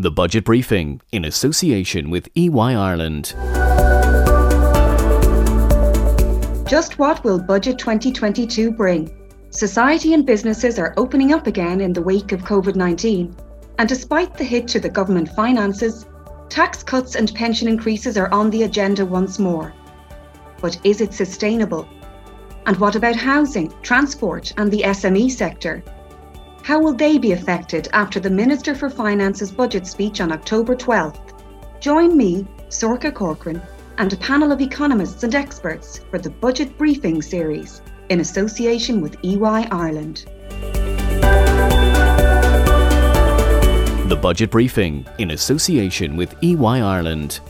The Budget Briefing in association with EY Ireland. Just what will Budget 2022 bring? Society and businesses are opening up again in the wake of COVID 19, and despite the hit to the government finances, tax cuts and pension increases are on the agenda once more. But is it sustainable? And what about housing, transport, and the SME sector? How will they be affected after the Minister for Finance's budget speech on October 12th? Join me, Sorcha Corcoran, and a panel of economists and experts for the Budget Briefing series in association with EY Ireland. The Budget Briefing in association with EY Ireland.